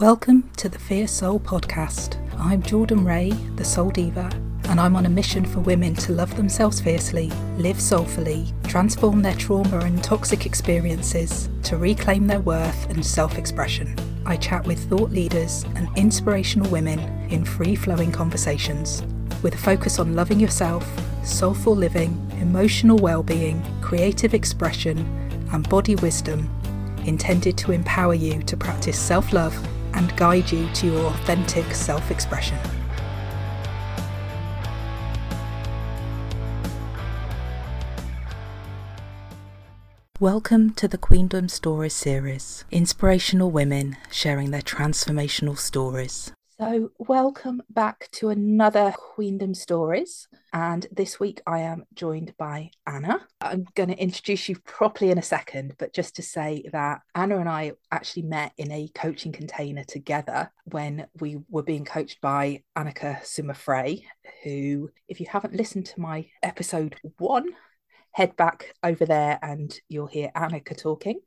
Welcome to the Fierce Soul podcast. I'm Jordan Ray, the Soul Diva, and I'm on a mission for women to love themselves fiercely, live soulfully, transform their trauma and toxic experiences, to reclaim their worth and self expression. I chat with thought leaders and inspirational women in free flowing conversations with a focus on loving yourself, soulful living, emotional well being, creative expression, and body wisdom intended to empower you to practice self love and guide you to your authentic self expression. Welcome to the Queendom Stories series, inspirational women sharing their transformational stories. So, welcome back to another Queendom Stories. And this week I am joined by Anna. I'm going to introduce you properly in a second, but just to say that Anna and I actually met in a coaching container together when we were being coached by Annika Sumafrey, who, if you haven't listened to my episode one, head back over there and you'll hear Annika talking.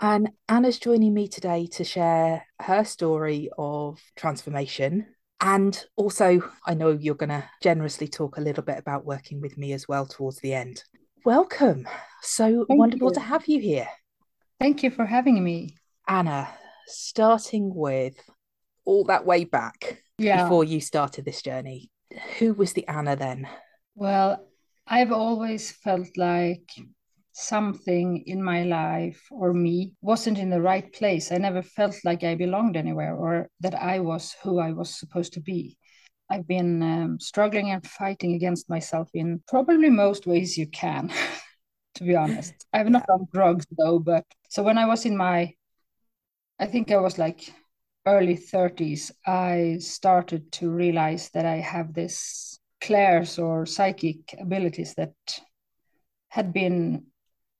And Anna's joining me today to share her story of transformation. And also, I know you're going to generously talk a little bit about working with me as well towards the end. Welcome. So Thank wonderful you. to have you here. Thank you for having me. Anna, starting with all that way back Yeah. before you started this journey, who was the Anna then? Well, I've always felt like something in my life or me wasn't in the right place. I never felt like I belonged anywhere or that I was who I was supposed to be. I've been um, struggling and fighting against myself in probably most ways you can, to be honest. I've not done drugs though, but so when I was in my, I think I was like early 30s, I started to realize that I have this clairs or psychic abilities that had been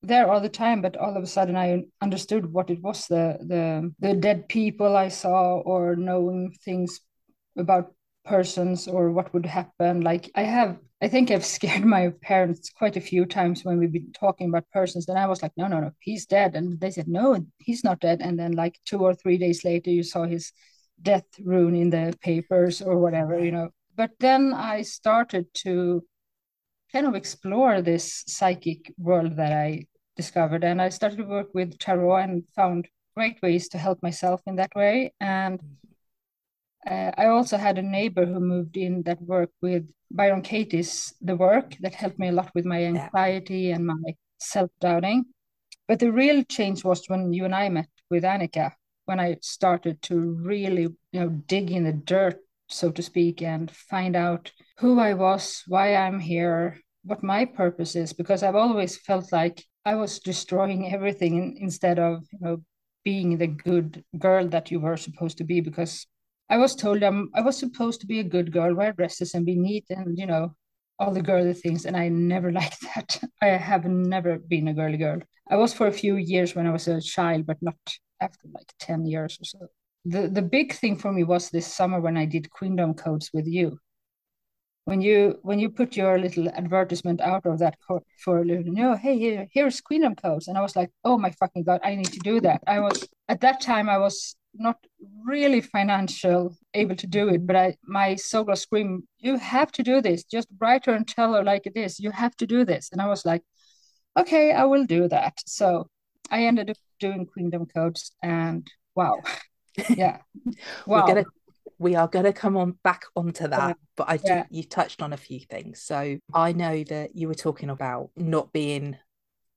there all the time but all of a sudden i understood what it was the the the dead people i saw or knowing things about persons or what would happen. Like i have i think i've scared my parents quite a few times when we've been talking about persons. And i was like no no no he's dead. And they said no he's not dead. And then like two or three days later you saw his death rune in the papers or whatever you know. But then i started to kind of explore this psychic world that i discovered and i started to work with tarot and found great ways to help myself in that way. And uh, i also had a neighbor who moved in that worked with byron katie's the work that helped me a lot with my anxiety and my self-doubting. But the real change was when you and i met with annika when i started to really you know dig in the dirt so to speak and find out who i was why i'm here what my purpose is because i've always felt like I was destroying everything instead of you know being the good girl that you were supposed to be because I was told um, I was supposed to be a good girl, wear dresses and be neat and you know all the girly things and I never liked that. I have never been a girly girl. I was for a few years when I was a child but not after like 10 years or so. The the big thing for me was this summer when I did Queendom Codes with you when you when you put your little advertisement out of that for a little, you know, hey, here, here's Queendom codes, and I was like, oh my fucking god, I need to do that. I was at that time I was not really financial able to do it, but I my soul was screaming, you have to do this. Just write her and tell her like it is. You have to do this, and I was like, okay, I will do that. So I ended up doing Queendom codes, and wow, yeah, wow. We are going to come on back onto oh, that but i do Yeah. you touched on a few things so i know that you were talking about not being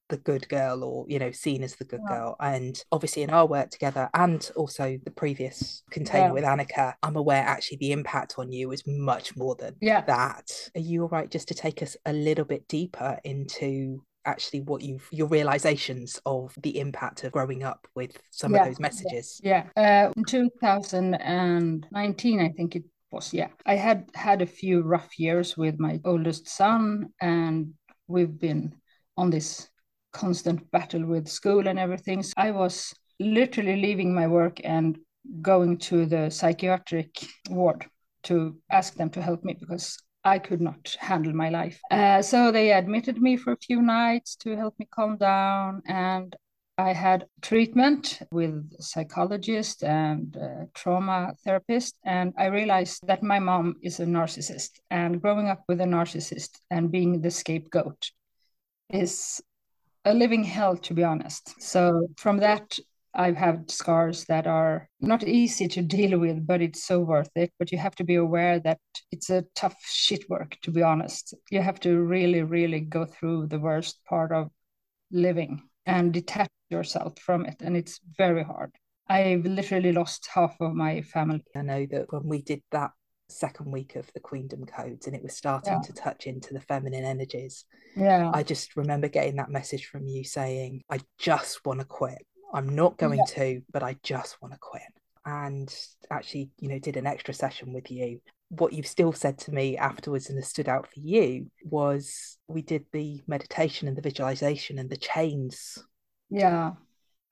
the good girl or you know seen as the good Yeah. girl and obviously in our work together and also the previous container Yeah. with annika i'm aware actually the impact on you is much more than Yeah. that are you all right just to take us a little bit deeper into actually what you've your realizations of the impact of growing up with some Yeah. of those messages Yeah, uh, in 2019, I think it was. Yeah, I had had a few rough years with my oldest son, and we've been on this constant battle with school and everything. So I was literally leaving my work and going to the psychiatric ward to ask them to help me because I could not handle my life. Uh, so they admitted me for a few nights to help me calm down. And I had treatment with psychologist and uh, trauma therapist, and I realized that my mom is a narcissist. And growing up with a narcissist and being the scapegoat is a living hell, to be honest. So from that, I've had scars that are not easy to deal with, but it's so worth it. But you have to be aware that it's a tough shit work, to be honest. You have to really, really go through the worst part of living and detach yourself from it. And it's very hard. I've literally lost half of my family. I know that when we did that second week of the Queendom Codes and it was starting yeah. to touch into the feminine energies. Yeah. I just remember getting that message from you saying, I just want to quit. I'm not going yeah. to, but I just want to quit. And actually, you know, did an extra session with you. What you've still said to me afterwards and has stood out for you was we did the meditation and the visualization and the chains. Yeah,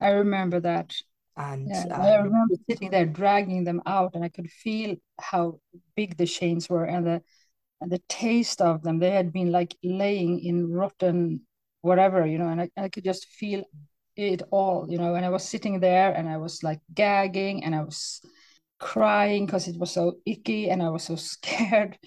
I remember that. And yeah, um, I remember sitting there dragging them out, and I could feel how big the chains were and the and the taste of them. They had been like laying in rotten whatever, you know, and I, I could just feel it all, you know. And I was sitting there and I was like gagging and I was crying because it was so icky and I was so scared.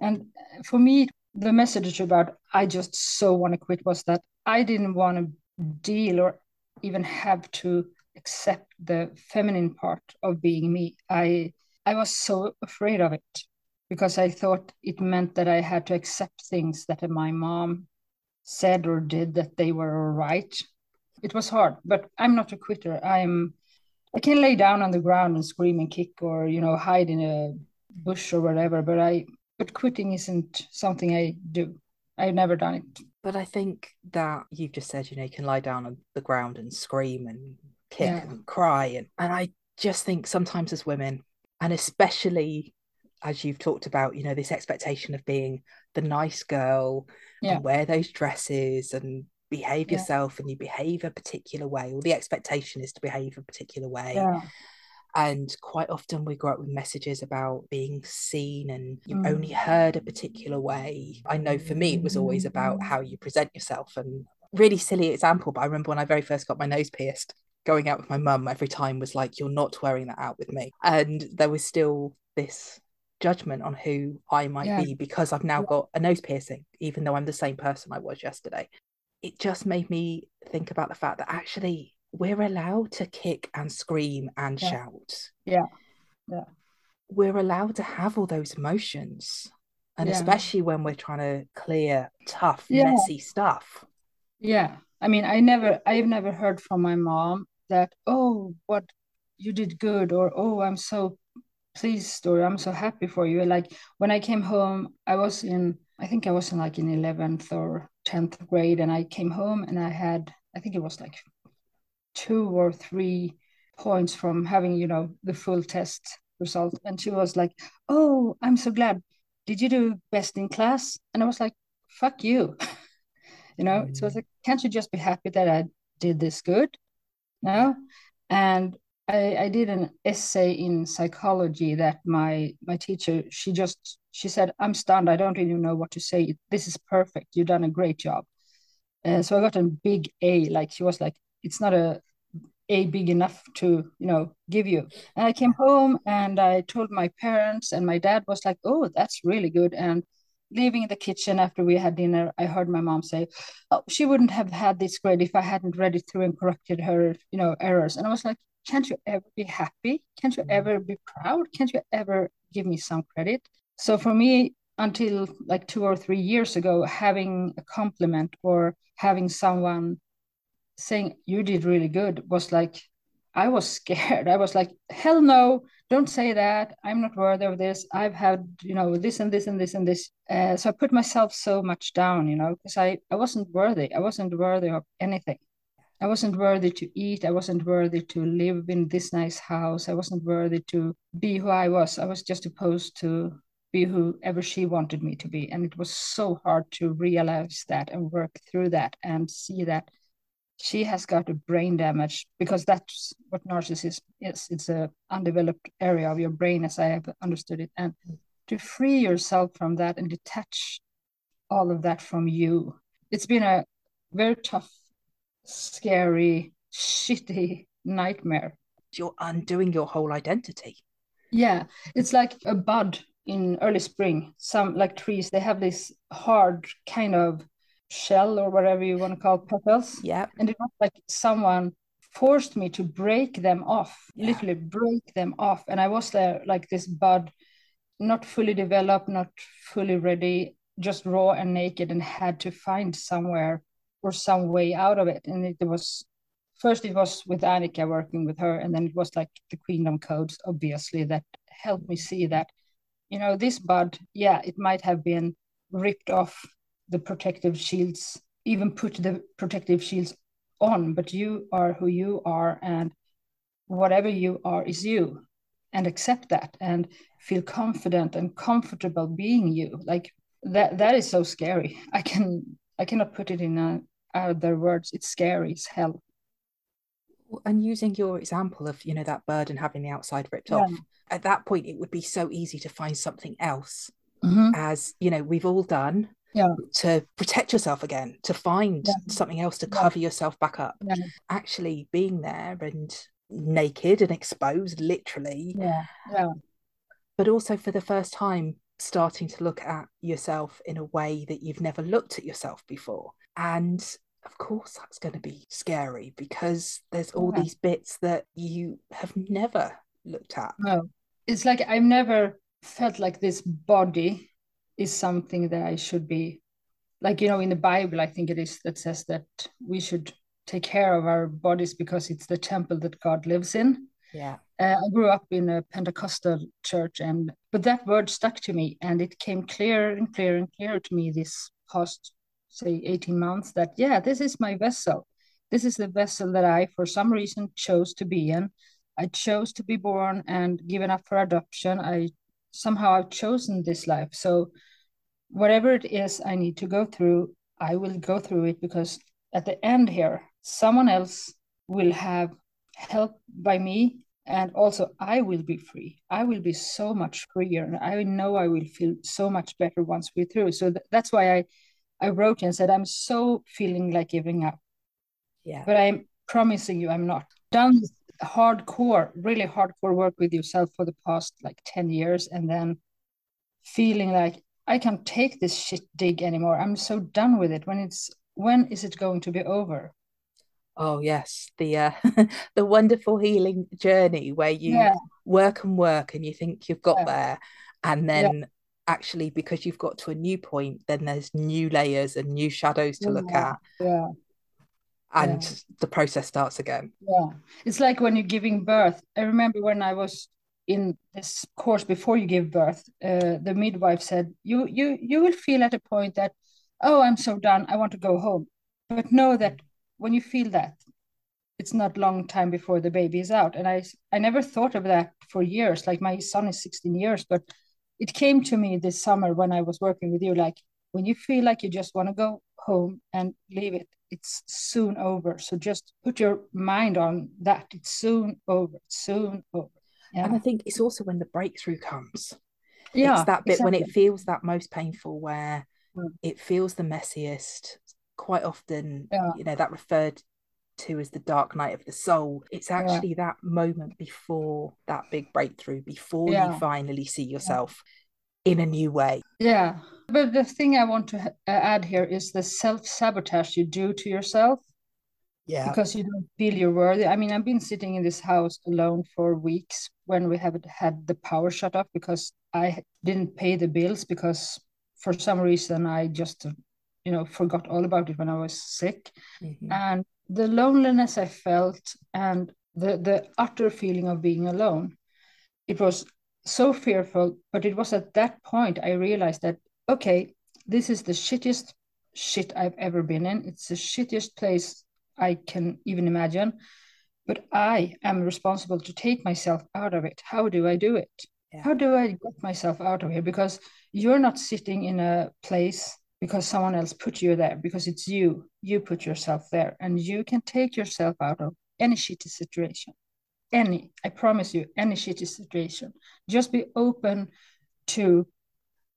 And for me, the message about I just so want to quit was that I didn't want to deal or even have to accept the feminine part of being me. I I was so afraid of it because I thought it meant that I had to accept things that my mom said or did that they were right. It was hard, but I'm not a quitter. I'm I can lay down on the ground and scream and kick or you know hide in a bush or whatever, but I but quitting isn't something I do. I've never done it. But I think that you've just said, you know, you can lie down on the ground and scream and kick yeah. and cry and, and i just think sometimes as women and especially as you've talked about you know this expectation of being the nice girl yeah. and wear those dresses and behave yeah. yourself and you behave a particular way or the expectation is to behave a particular way yeah. and quite often we grow up with messages about being seen and you mm. only heard a particular way i know for me it was always about how you present yourself and really silly example but i remember when i very first got my nose pierced going out with my mum every time was like, you're not wearing that out with me. And there was still this judgment on who I might yeah. be because I've now got a nose piercing, even though I'm the same person I was yesterday. It just made me think about the fact that actually we're allowed to kick and scream and yeah. shout. Yeah. Yeah. We're allowed to have all those emotions. And yeah. especially when we're trying to clear tough, messy stuff. Yeah. I mean, I never, I've never heard from my mom that oh what you did good or oh i'm so pleased or i'm so happy for you like when i came home i was in i think i was in like in 11th or 10th grade and i came home and i had i think it was like two or three points from having you know the full test result. And she was like oh i'm so glad. Did you do best in class? And i was like fuck you. You know mm. so was like can't you just be happy that i did this good? No and I, I did an essay in psychology that my my teacher she just she said i'm stunned i don't even know what to say this is perfect you've done a great job and so i got a big a like she was like it's not a a big enough to you know give you and i came home and i told my parents and my dad was like oh that's really good and leaving the kitchen after we had dinner, I heard my mom say, "Oh, she wouldn't have had this grade if I hadn't read it through and corrected her, you know, errors." And I was like, "Can't you ever be happy? Can't you mm. ever be proud? Can't you ever give me some credit?" So for me, until like two or three years ago, having a compliment or having someone saying you did really good was like I was scared. I was like, hell no, don't say that. I'm not worthy of this. I've had, you know, this and this and this and this. Uh, so I put myself so much down, you know, because I, I wasn't worthy. I wasn't worthy of anything. I wasn't worthy to eat. I wasn't worthy to live in this nice house. I wasn't worthy to be who I was. I was just supposed to be whoever she wanted me to be. And it was so hard to realize that and work through that and see that she has got a brain damage because that's what narcissism is. It's a undeveloped area of your brain, as I have understood it. And to free yourself from that and detach all of that from you, it's been a very tough, scary shitty nightmare. You're undoing your whole identity. Yeah, it's like a bud in early spring. Some like trees, they have this hard kind of shell or whatever you want to call petals. Yeah. And it was like someone forced me to break them off, Yeah. literally break them off. And I was there like this bud, not fully developed, not fully ready, just raw and naked, and had to find somewhere or some way out of it. And it was first it was with Annika working with her, and then it was like the Queendom codes, obviously, that helped me see that, you know, this bud, yeah, it might have been ripped off the protective shields, even put the protective shields on, but you are who you are, and whatever you are is you, and accept that and feel confident and comfortable being you. Like that, that is so scary. I can, I cannot put it in a, other words. It's scary as hell. And using your example of, you know, that bird and having the outside ripped Yeah. off, at that point, it would be so easy to find something else, Mhm. as, you know, we've all done. Yeah. To protect yourself again, to find Yeah. something else to cover yourself back up. Actually being there and naked and exposed, literally, Yeah, yeah, but also for the first time starting to look at yourself in a way that you've never looked at yourself before. And of course, that's going to be scary because there's all Yeah. these bits that you have never looked at. no. It's like I've never felt like this body is something that I should be like, you know, in the Bible, I think it is that says that we should take care of our bodies because it's the temple that God lives in. Yeah. Uh, I grew up in a Pentecostal church, and but that word stuck to me, and it came clearer and clearer and clearer to me this past, say, 18 months that, yeah, this is my vessel. This is the vessel that I, for some reason, chose to be in. I chose to be born and given up for adoption. I somehow I've chosen this life. So whatever it is I need to go through, I will go through it because at the end here, someone else will have help by me and also I will be free. I will be so much freer and I know I will feel so much better once we're through. So th- that's why I I wrote and said I'm so feeling like giving up, Yeah. but I'm promising you I'm not. Done hardcore, really hardcore work with yourself for the past like 10 years and then feeling like I can't take this shit dig anymore. I'm so done with it. When it's when is it going to be over? Oh yes, the uh, the wonderful healing journey where you Yeah. work and work and you think you've got Yeah. there, and Yeah. Actually because you've got to a new point, then there's new layers and new shadows to look at, Yeah. and Yeah. the process starts again. Yeah, it's like when you're giving birth. I remember when I was in this course before you give birth, uh, the midwife said, "You you you will feel at a point that, oh, I'm so done. I want to go home." But know that when you feel that, it's not long time before the baby is out. And I I never thought of that for years. Like my son is 16 years, but it came to me this summer when I was working with you. Like when you feel like you just want to go home and leave it, it's soon over. So just put your mind on that. It's soon over. It's soon over. And I think it's also when the breakthrough comes. Yeah. It's that bit when it feels that most painful, where Mm. it feels the messiest. Quite often, Yeah. you know, that referred to as the dark night of the soul. It's Yeah. actually that moment before that big breakthrough, before you finally see yourself in a new way. Yeah. But the thing I want to uh, add here is the self-sabotage you do to yourself Yeah. because you don't feel you're worthy. I mean, I've been sitting in this house alone for weeks when we haven't had the power shut off because I didn't pay the bills because for some reason I just, you know, forgot all about it when I was sick. Mhm. And the loneliness I felt and the the utter feeling of being alone, it was so fearful. But it was at that point I realized that, okay, this is the shittiest shit I've ever been in. It's the shittiest place I can even imagine. But I am responsible to take myself out of it. How do I do it? Yeah. How do I get myself out of here? Because you're not sitting in a place because someone else put you there, because it's you. You put yourself there, and you can take yourself out of any shitty situation. Any, I promise you, any shitty situation. Just be open to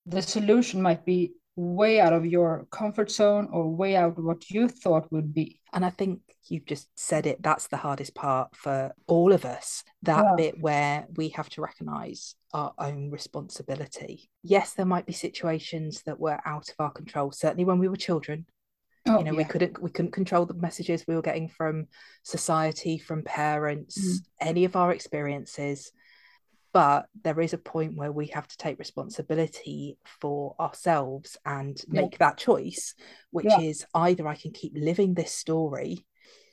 the solution might be way out of your comfort zone or way out what you thought would be. And I think you've just said it. That's the hardest part for all of us. That yeah. bit where we have to recognize our own responsibility. Yes, there might be situations that were out of our control. Certainly when we were children, Oh, you know, yeah. we couldn't we couldn't control the messages we were getting from society, from parents, mm. any of our experiences. But there is a point where we have to take responsibility for ourselves and yeah. make that choice, which yeah. is either I can keep living this story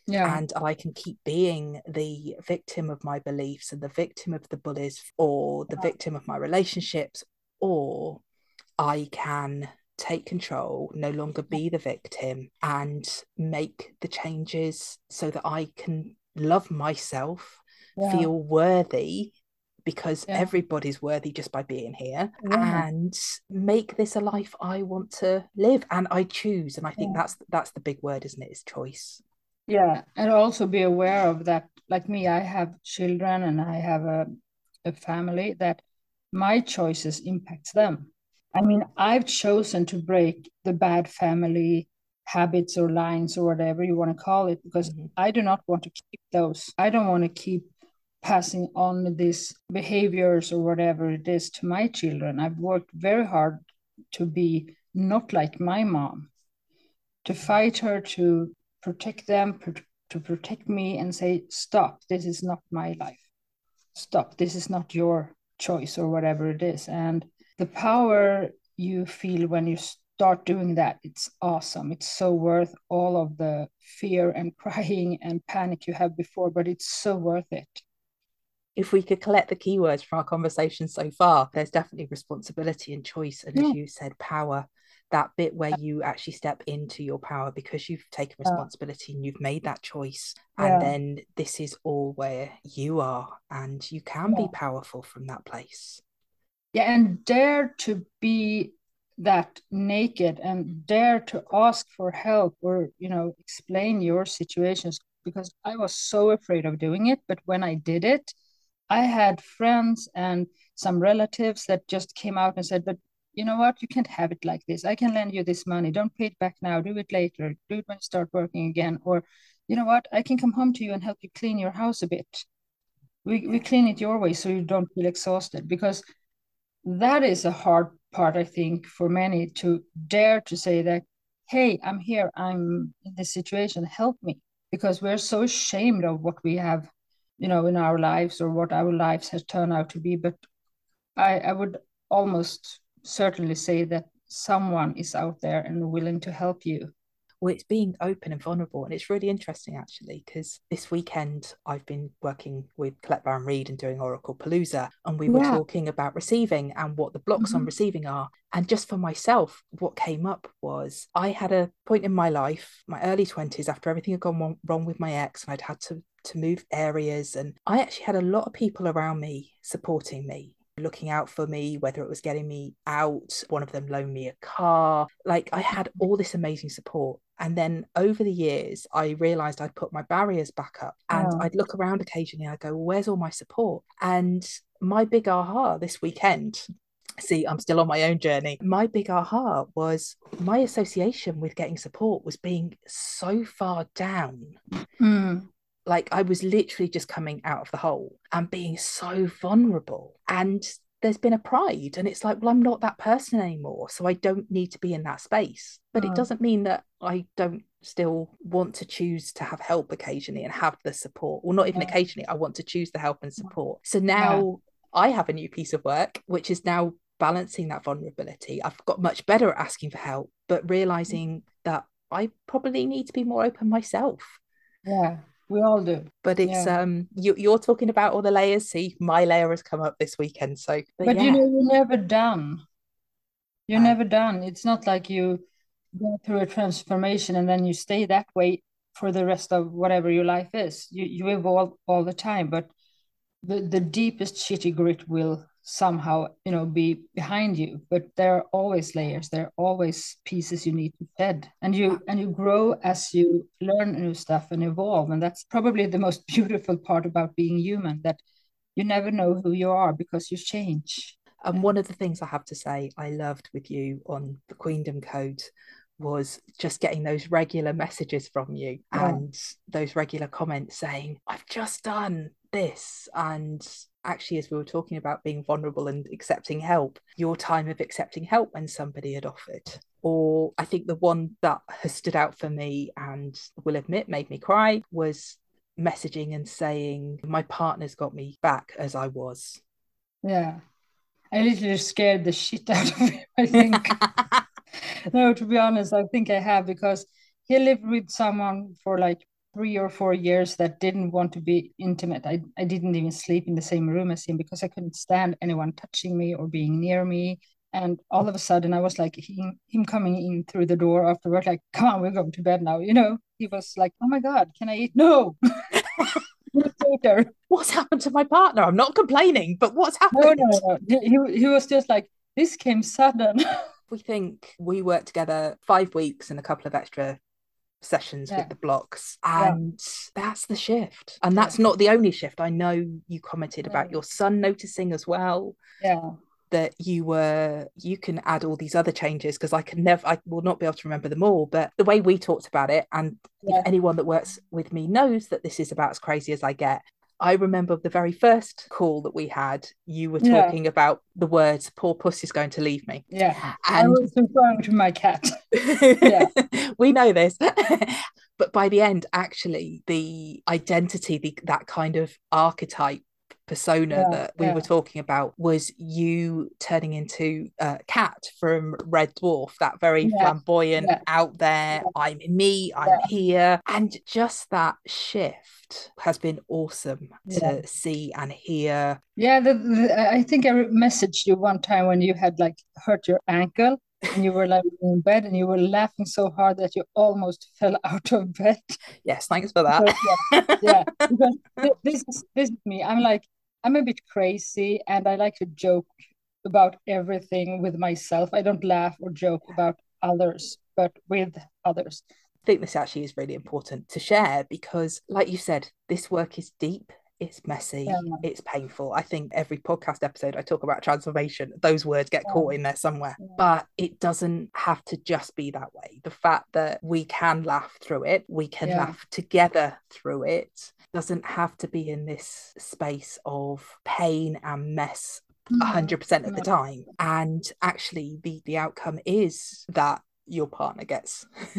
yeah. and I can keep being the victim of my beliefs and the victim of the bullies or the victim of my relationships, or I can take control, no longer be the victim, and make the changes so that I can love myself, yeah. feel worthy because yeah. everybody's worthy just by being here yeah. and make this a life I want to live and I choose and I think that's that's the big word isn't it is choice yeah and also be aware of that like me I have children and I have a, a family that my choices impacts them I mean, I've chosen to break the bad family habits or lines or whatever you want to call it because mm-hmm. I do not want to keep those. I don't want to keep passing on these behaviors or whatever it is to my children. I've worked very hard to be not like my mom, to fight her, to protect them, to protect me, and say, stop, this is not my life. Stop, this is not your choice or whatever it is. And the power you feel when you start doing that it's awesome it's so worth all of the fear and crying and panic you have before but it's so worth it if we could collect the keywords from our conversation so far there's definitely responsibility and choice and yeah. as you said power. That bit where you actually step into your power because you've taken responsibility and you've made that choice. And then this is all where you are and you can yeah. be powerful from that place. Yeah and dare to be that naked and dare to ask for help or you know explain your situations because i was so afraid of doing it but when i did it i had friends and some relatives that just came out and said but you know what? You can't have it like this. I can lend you this money. Don't pay it back now. Do it later. Do it when you start working again. Or you know what? I can come home to you and help you clean your house a bit. We, we clean it your way so you don't feel exhausted. Because that is a hard part i think for many to dare to say that hey i'm here. I'm in this situation. Help me. Because we're so ashamed of what we have you know in our lives or what our lives has turned out to be but i i would almost certainly say that someone is out there and willing to help you well it's being open and vulnerable and it's really interesting actually because this weekend i've been working with Colette Baron-Reid and doing oracle palooza and we were yeah. talking about receiving and what the blocks mm-hmm. on receiving are and just for myself what came up was i had a point in my life my early 20s after everything had gone wrong with my ex and i'd had to to move areas and i actually had a lot of people around me supporting me looking out for me, whether it was getting me out, one of them loaned me a car. Like I had all this amazing support. And then over the years, I realized I'd put my barriers back up and oh. I'd look around occasionally. I go, where's all my support? And my big aha this weekend see i'm still on my own journey my big aha was my association with getting support was being so far down mm. Like i was literally just coming out of the hole and being so vulnerable. And there's been a pride and it's like well i'm not that person anymore so i don't need to be in that space. But oh. it mm. doesn't mean that i don't still want to choose to have help occasionally and have the support. Or not even yeah. occasionally i want to choose the help and mm. support. So now yeah. i have a new piece of work which is now balancing that vulnerability. I've got much better at asking for help but mm. realizing that i probably need to be more open myself. Yeah we all do but it's yeah. um you, you're talking about all the layers see my layer has come up this weekend so but, but yeah. you know you're never done you're uh, never done it's not like you go through a transformation and then you stay that way for the rest of whatever your life is you you evolve all the time but the, the deepest shitty grit will somehow you know be behind you but there are always layers there are always pieces you need to shed. And you and you grow as you learn new stuff and evolve. And that's probably the most beautiful part about being human that you never know who you are because you change. And one of the things I have to say I loved with you on the Queendom Code was just getting those regular messages from you yeah. and those regular comments saying, I've just done this. And actually, as we were talking about being vulnerable and accepting help, your time of accepting help when somebody had offered. Or I think the one that has stood out for me and will admit made me cry was messaging and saying, My partner's got me back as I was. Yeah. I literally scared the shit out of him, I think. no, to be honest, I think I have because he lived with someone for like three or four years that didn't want to be intimate. I, I didn't even sleep in the same room as him because I couldn't stand anyone touching me or being near me. And all of a sudden, I was like him, him coming in through the door after work, like, come on, we're going to bed now. You know, he was like, oh my God, can I eat? No. what's happened to my partner? I'm not complaining, but what's happened? No, no, no. He, he was just like, this came sudden. we think we worked together five weeks and a couple of extra sessions yeah. with the blocks and yeah. that's the shift and that's not the only shift i know you commented about your son noticing as well yeah that you were you can add all these other changes because i can never i will not be able to remember them all but the way we talked about it and yeah. anyone that works with me knows that this is about as crazy as i get I remember the very first call that we had, you were talking yeah. about the words, poor puss is going to leave me. Yeah. And I was referring to my cat. yeah. we know this. but by the end, actually, the identity, the, that kind of archetype persona yeah, that we yeah. were talking about was you turning into uh, Cat from Red Dwarf, that very yeah, flamboyant, out there, I'm me, I'm here. And just that shift has been awesome to see and hear. Yeah, the, the, I think I messaged you one time when you had like hurt your ankle and you were like in bed and you were laughing so hard that you almost fell out of bed. Yes, thanks for that. yeah, yeah, because this is this is me. I'm like I'm a bit crazy and I like to joke about everything with myself. I don't laugh or joke about others, but with others. I think this actually is really important to share because, like you said, this work is deep it's messy yeah. it's painful i think every podcast episode i talk about transformation those words get yeah. caught in there somewhere yeah. but it doesn't have to just be that way the fact that we can laugh through it we can laugh together through it doesn't have to be in this space of pain and mess 100% mm. of the time and actually the the outcome is that your partner gets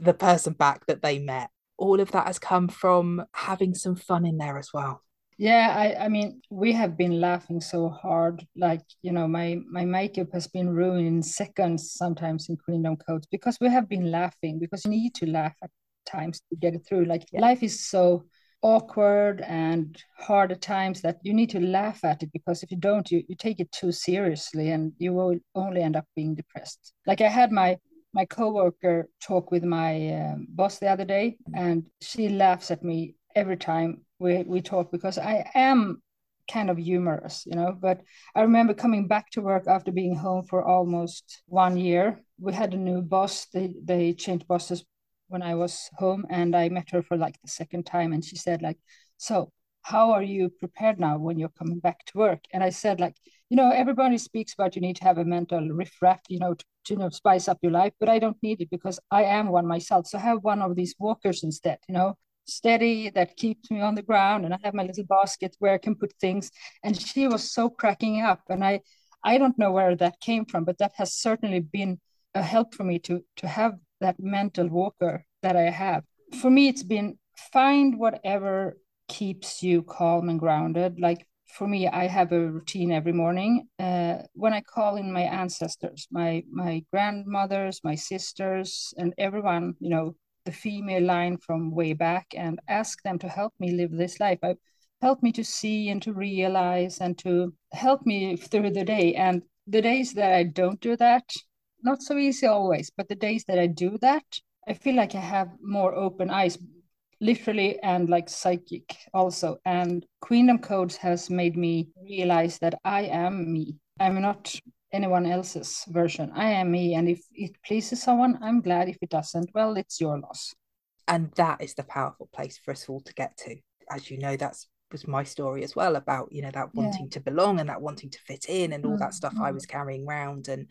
the person back that they met all of that has come from having some fun in there as well. Yeah i i mean we have been laughing so hard like you know my my makeup has been ruined in seconds sometimes in queendom codes because we have been laughing because you need to laugh at times to get it through. Like yeah. life is so awkward and hard at times that you need to laugh at it because if you don't you, you take it too seriously and you will only end up being depressed. Like i had my my coworker talked with my um, boss the other day, and she laughs at me every time we we talk because I am kind of humorous, you know. But I remember coming back to work after being home for almost one year. We had a new boss. They they changed bosses when I was home, and I met her for like the second time, and she said like, "So how are you prepared now when you're coming back to work?" And I said like, you know, everybody speaks about you need to have a mental riff-raff, you know, to you know spice up your life but i don't need it because i am one myself. So I have one of these walkers instead you know steady that keeps me on the ground and i have my little basket where i can put things. And she was so cracking up and i i don't know where that came from but that has certainly been a help for me to to have that mental walker that i have. For me it's been find whatever keeps you calm and grounded like for me, I have a routine every morning. Uh, when I call in my ancestors, my my grandmothers, my sisters, and everyone, you know, the female line from way back, and ask them to help me live this life. I, help me to see and to realize and to help me through the day. And the days that I don't do that, not so easy always, but the days that I do that, I feel like I have more open eyes literally and like psychic also. And Queendom Codes has made me realize that I am me. I'm not anyone else's version. I am me. And if it pleases someone, I'm glad. If it doesn't, well, it's your loss. And that is the powerful place for us all to get to. As you know, that's was my story as well about you know that wanting yeah. to belong and that wanting to fit in and all mm-hmm. that stuff I was carrying around and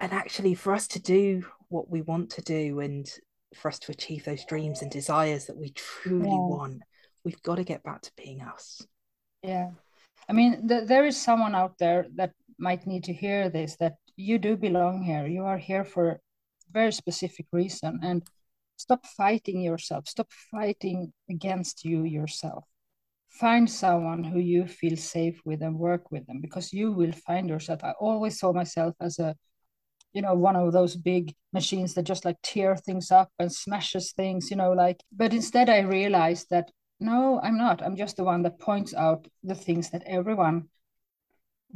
and actually for us to do what we want to do and for us to achieve those dreams and desires that we truly yeah. want we've got to get back to being us. Yeah. I mean th- there is someone out there that might need to hear this that you do belong here. You are here for a very specific reason and stop fighting yourself. Stop fighting against you yourself. Find someone who you feel safe with and work with them because you will find yourself. I always saw myself as a you know one of those big machines that just like tear things up and smashes things you know like but instead i realized that no i'm not. I'm just the one that points out the things that everyone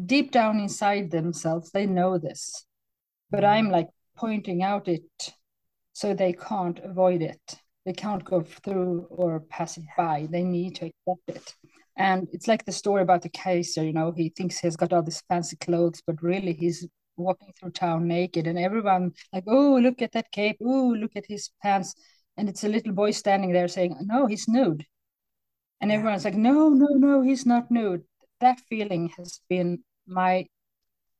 deep down inside themselves they know this but mm. i'm like pointing out it so they can't avoid it. They can't go through or pass it by. They need to accept it. And it's like the story about the Kaiser, you know, he thinks he's got all these fancy clothes, but really he's walking through town naked and everyone like oh look at that cape. Oh look at his pants. And it's a little boy standing there saying no he's nude. And everyone's like no no no he's not nude. That feeling has been my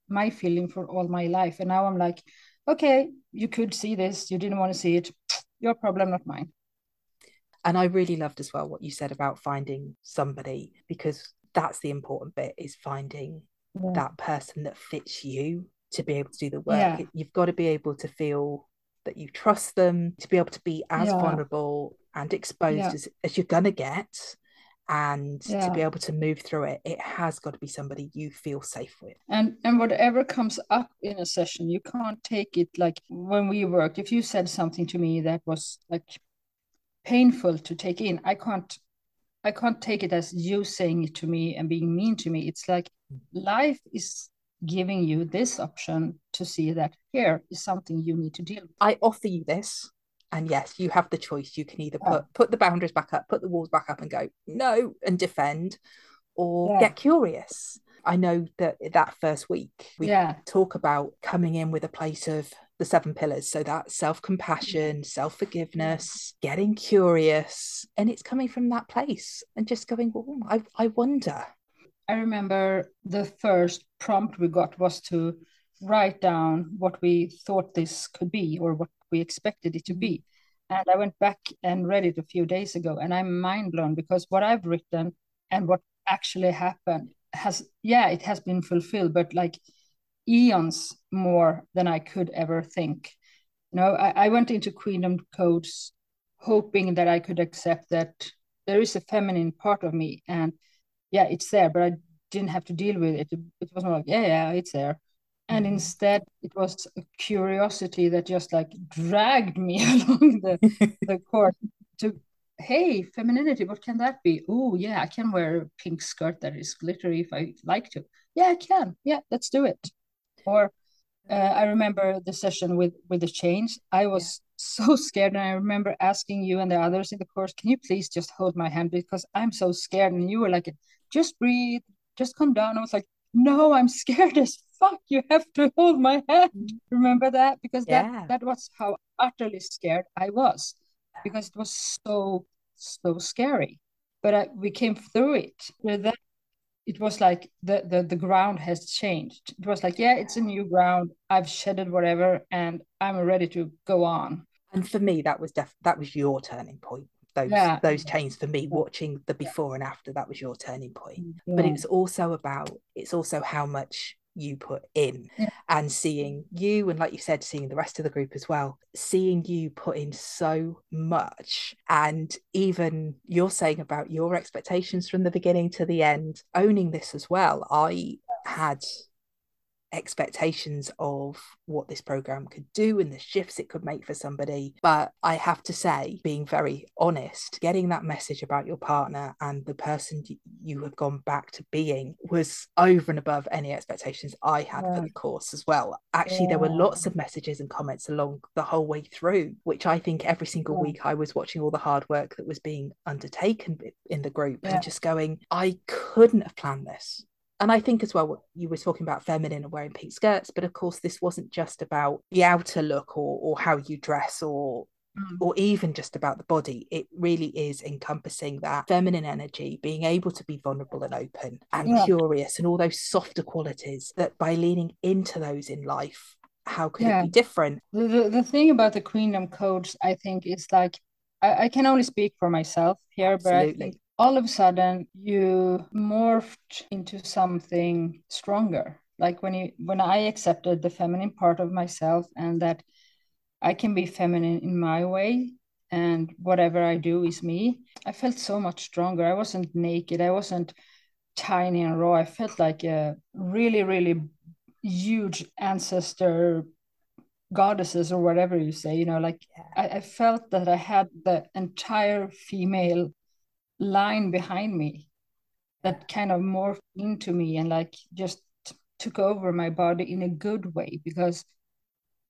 my feeling for all my life. And now i'm like okay you could see this. You didn't want to see it. Your problem not mine. And i really loved as well what you said about finding somebody because that's the important bit is finding yeah. that person that fits you to be able to do the work. Yeah. You've got to be able to feel that you trust them, to be able to be as yeah. vulnerable and exposed yeah. as, as you're going to get. And to be able to move through it, it has got to be somebody you feel safe with. And and whatever comes up in a session, you can't take it like when we worked. If you said something to me that was like painful to take in, I can't I can't take it as you saying it to me and being mean to me. It's like mm. life is giving you this option to see that here is something you need to deal with. I offer you this. And yes, you have the choice. You can either put yeah. put the boundaries back up, put the walls back up and go, no, and defend, or yeah. get curious. I know that that first week we yeah. talk about coming in with a place of the seven pillars. So that self compassion, self forgiveness, getting curious. And it's coming from that place and just going, well, I, I wonder, I remember the first prompt we got was to write down what we thought this could be or what we expected it to be. And I went back and read it a few days ago, and I'm mind blown because what I've written and what actually happened has, yeah, it has been fulfilled, but like eons more than I could ever think. You know, I, I went into Queendom Codes hoping that I could accept that there is a feminine part of me and yeah, it's there, but I didn't have to deal with it. It was more like, yeah, yeah, it's there. And mm-hmm. instead, it was a curiosity that just like dragged me along the, the course to, hey, femininity, what can that be? Oh, yeah, I can wear a pink skirt that is glittery if I like to. Yeah, I can. Yeah, let's do it. Or uh, I remember the session with with the change. I was yeah. so scared, and I remember asking you and the others in the course, "Can you please just hold my hand because I'm so scared?" And you were like, just breathe, just calm down. I was like, no, I'm scared as fuck. You have to hold my hand. Mm-hmm. Remember that? Because yeah. that, that was how utterly scared I was because it was so, so scary. But I, we came through it. With that, it was like the, the, the ground has changed. It was like, yeah, it's a new ground. I've shedded whatever and I'm ready to go on. And for me, that was def- that was your turning point those yeah. those chains for me watching the before and after that was your turning point yeah. but it's also about it's also how much you put in yeah. and seeing you and like you said seeing the rest of the group as well seeing you put in so much and even you're saying about your expectations from the beginning to the end owning this as well i had expectations of what this program could do and the shifts it could make for somebody. But I have to say, being very honest, getting that message about your partner and the person you have gone back to being was over and above any expectations I had yeah. for the course as well. Actually, yeah. there were lots of messages and comments along the whole way through, which I think every single yeah. week I was watching all the hard work that was being undertaken in the group and just going, I couldn't have planned this and I think as well, you were talking about feminine and wearing pink skirts, but of course, this wasn't just about the outer look or, or how you dress or mm. or even just about the body. It really is encompassing that feminine energy, being able to be vulnerable and open and yeah. curious, and all those softer qualities that by leaning into those in life, how could yeah. it be different? The, the, the thing about the Queendom codes, I think, is like I, I can only speak for myself here, Absolutely. but I think all of a sudden you morphed into something stronger. Like when you when i accepted the feminine part of myself and that i can be feminine in my way and whatever i do is me i felt so much stronger. I wasn't naked. I wasn't tiny and raw. I felt like a really really huge ancestor goddesses or whatever you say you know like I, I felt that i had the entire female line behind me that kind of morphed into me and like just took over my body in a good way because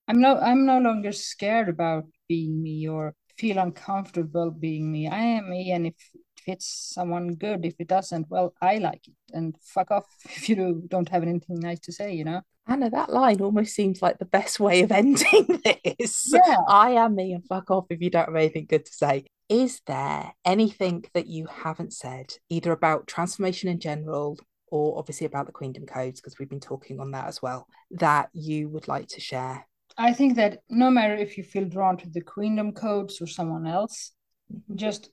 I'm no I'm no longer scared about being me or feel uncomfortable being me. I am me and if it fits someone good, if it doesn't, well, I like it. And fuck off if you don't have anything nice to say, you know? Anna, that line almost seems like the best way of ending this. Yeah. I am me and fuck off if you don't have anything good to say. Is there anything that you haven't said, either about transformation in general or obviously about the Queendom Codes, because we've been talking on that as well, that you would like to share? I think that no matter if you feel drawn to the Queendom Codes or someone else, mm-hmm. just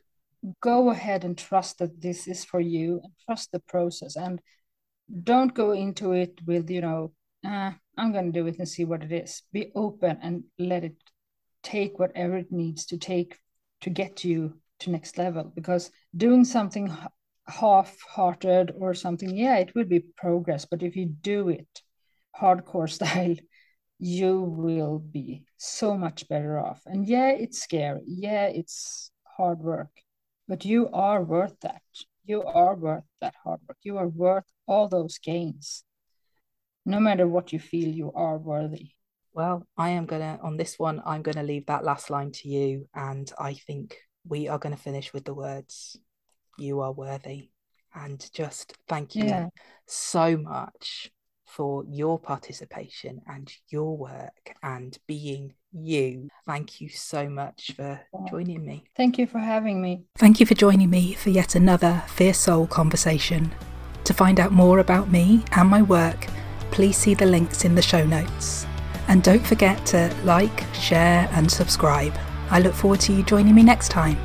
go ahead and trust that this is for you and trust the process and don't go into it with, you know, uh, I'm going to do it and see what it is. Be open and let it take whatever it needs to take to get you to next level because doing something half-hearted or something yeah it will be progress but if you do it hardcore style you will be so much better off. And yeah it's scary. Yeah it's hard work but you are worth that. You are worth that hard work. You are worth all those gains. No matter what you feel you are worthy well i am gonna on this one i'm gonna leave that last line to you and i think we are going to finish with the words you are worthy. And just thank you yeah. so much for your participation and your work and being you. Thank you so much for joining me. Thank you for having me. Thank you for joining me for yet another Fierce Soul conversation. To find out more about me and my work, please see the links in the show notes. And don't forget to like, share, and subscribe. I look forward to you joining me next time.